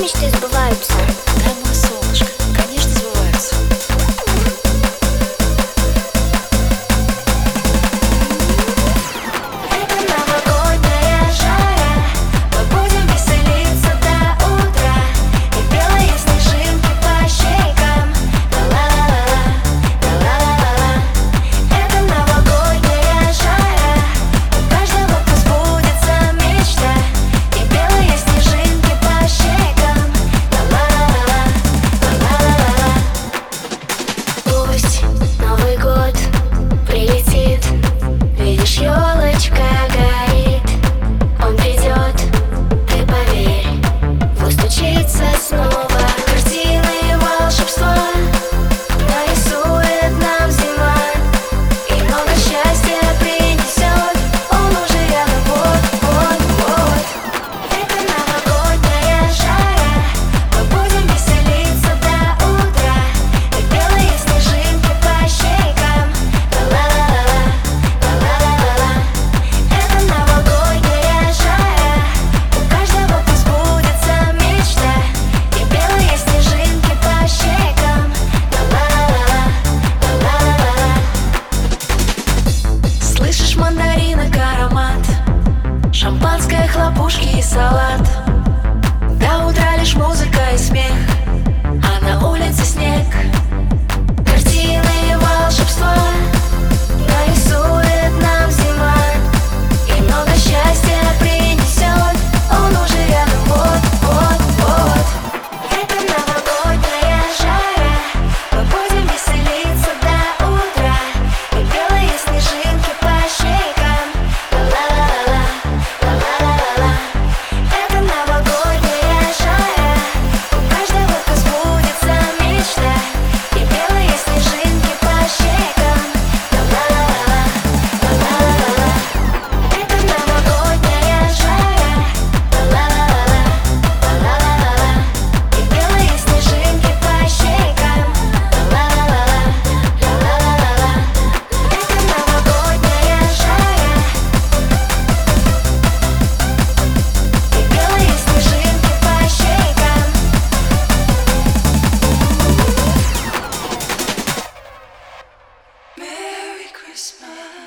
мечты сбываются. лягушки и салат. До утра лишь музыка и смех. Christmas.